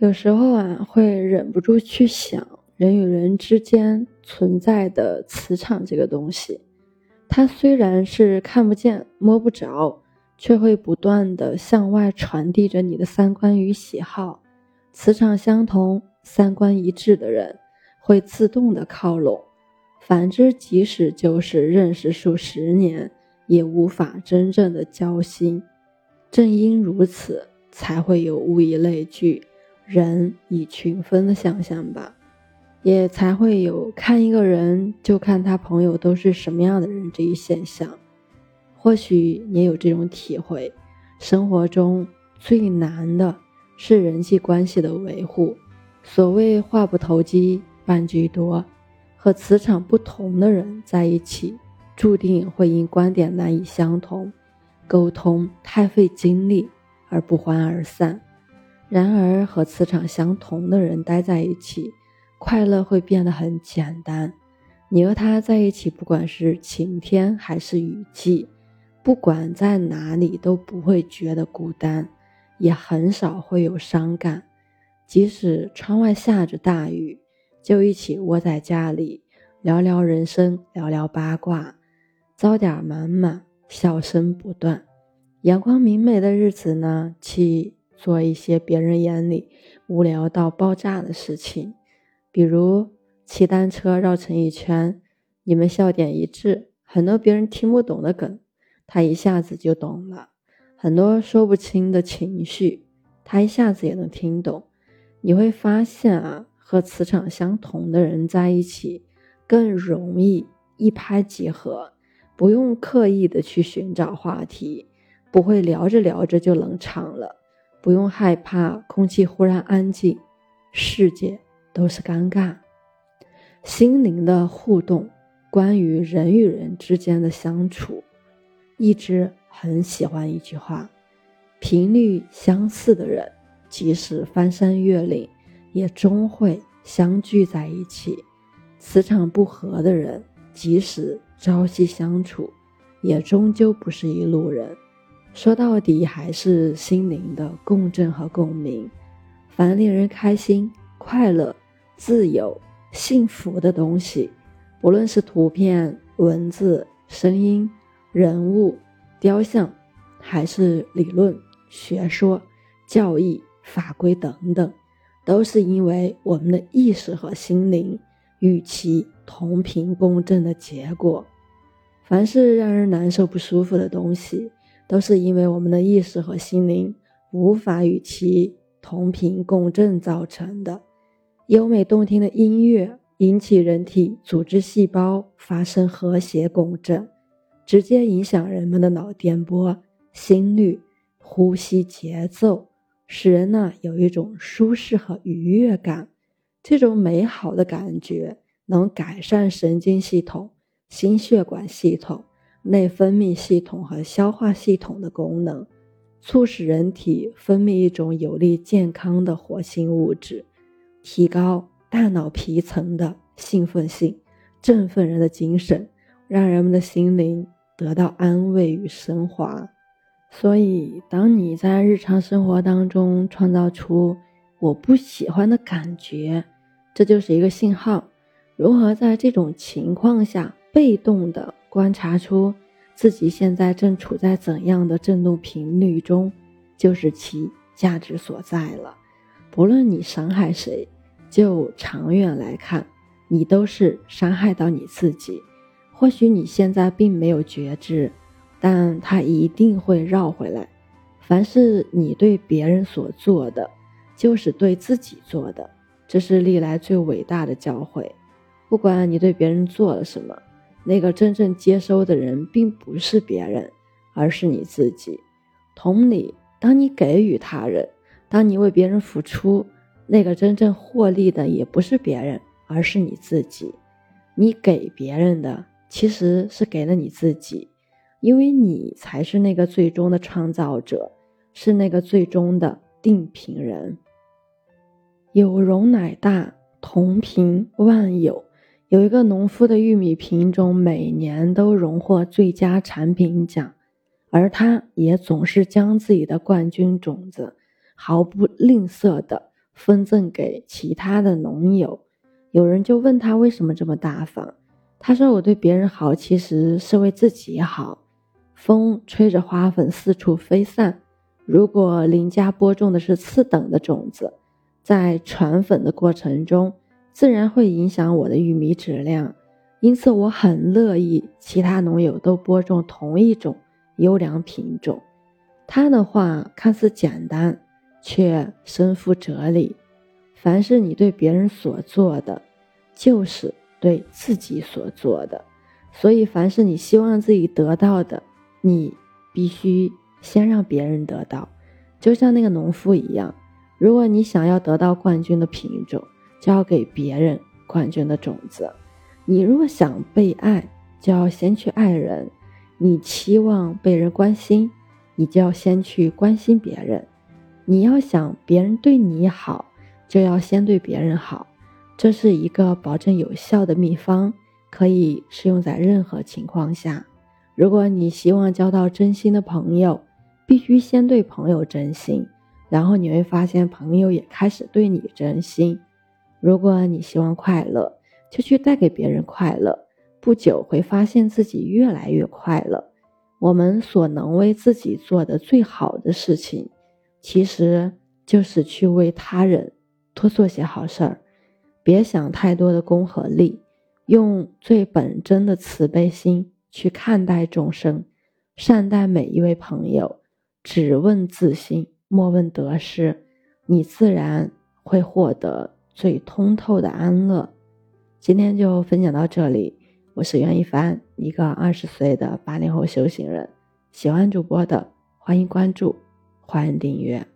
有时候啊，会忍不住去想人与人之间存在的磁场这个东西。它虽然是看不见、摸不着，却会不断的向外传递着你的三观与喜好。磁场相同、三观一致的人，会自动的靠拢。反之，即使就是认识数十年，也无法真正的交心。正因如此，才会有物以类聚。人以群分的想象吧，也才会有看一个人就看他朋友都是什么样的人这一现象。或许你有这种体会，生活中最难的是人际关系的维护。所谓话不投机半句多，和磁场不同的人在一起，注定会因观点难以相同，沟通太费精力而不欢而散。然而，和磁场相同的人待在一起，快乐会变得很简单。你和他在一起，不管是晴天还是雨季，不管在哪里都不会觉得孤单，也很少会有伤感。即使窗外下着大雨，就一起窝在家里聊聊人生，聊聊八卦，糟点满满，笑声不断。阳光明媚的日子呢，去。做一些别人眼里无聊到爆炸的事情，比如骑单车绕成一圈，你们笑点一致，很多别人听不懂的梗，他一下子就懂了；很多说不清的情绪，他一下子也能听懂。你会发现啊，和磁场相同的人在一起，更容易一拍即合，不用刻意的去寻找话题，不会聊着聊着就冷场了。不用害怕空气忽然安静，世界都是尴尬。心灵的互动，关于人与人之间的相处，一直很喜欢一句话：频率相似的人，即使翻山越岭，也终会相聚在一起；磁场不合的人，即使朝夕相处，也终究不是一路人。说到底，还是心灵的共振和共鸣。凡令人开心、快乐、自由、幸福的东西，无论是图片、文字、声音、人物、雕像，还是理论、学说、教义、法规等等，都是因为我们的意识和心灵与其同频共振的结果。凡是让人难受、不舒服的东西，都是因为我们的意识和心灵无法与其同频共振造成的。优美动听的音乐引起人体组织细胞发生和谐共振，直接影响人们的脑电波、心率、呼吸节奏，使人呢有一种舒适和愉悦感。这种美好的感觉能改善神经系统、心血管系统。内分泌系统和消化系统的功能，促使人体分泌一种有利健康的活性物质，提高大脑皮层的兴奋性，振奋人的精神，让人们的心灵得到安慰与升华。所以，当你在日常生活当中创造出我不喜欢的感觉，这就是一个信号。如何在这种情况下被动的？观察出自己现在正处在怎样的振动频率中，就是其价值所在了。不论你伤害谁，就长远来看，你都是伤害到你自己。或许你现在并没有觉知，但它一定会绕回来。凡是你对别人所做的，就是对自己做的，这是历来最伟大的教诲。不管你对别人做了什么。那个真正接收的人，并不是别人，而是你自己。同理，当你给予他人，当你为别人付出，那个真正获利的也不是别人，而是你自己。你给别人的，其实是给了你自己，因为你才是那个最终的创造者，是那个最终的定频人。有容乃大，同频万有。有一个农夫的玉米品种每年都荣获最佳产品奖，而他也总是将自己的冠军种子毫不吝啬地分赠给其他的农友。有人就问他为什么这么大方，他说：“我对别人好，其实是为自己好。”风吹着花粉四处飞散，如果邻家播种的是次等的种子，在传粉的过程中，自然会影响我的玉米质量。因此，我很乐意其他农友都播种同一种优良品种。他的话看似简单，却深富哲理。凡是你对别人所做的，就是对自己所做的。所以，凡是你希望自己得到的，你必须先让别人得到。就像那个农夫一样，如果你想要得到冠军的品种，交给别人冠军的种子。你若想被爱，就要先去爱人；你期望被人关心，你就要先去关心别人；你要想别人对你好，就要先对别人好。这是一个保证有效的秘方，可以适用在任何情况下。如果你希望交到真心的朋友，必须先对朋友真心，然后你会发现朋友也开始对你真心。如果你希望快乐，就去带给别人快乐，不久会发现自己越来越快乐。我们所能为自己做的最好的事情，其实就是去为他人多做些好事儿。别想太多的功和利，用最本真的慈悲心去看待众生，善待每一位朋友，只问自心，莫问得失，你自然会获得最通透的安乐。今天就分享到这里，我是袁一帆，一个二十岁的八零后修行人。喜欢主播的，欢迎关注，欢迎订阅。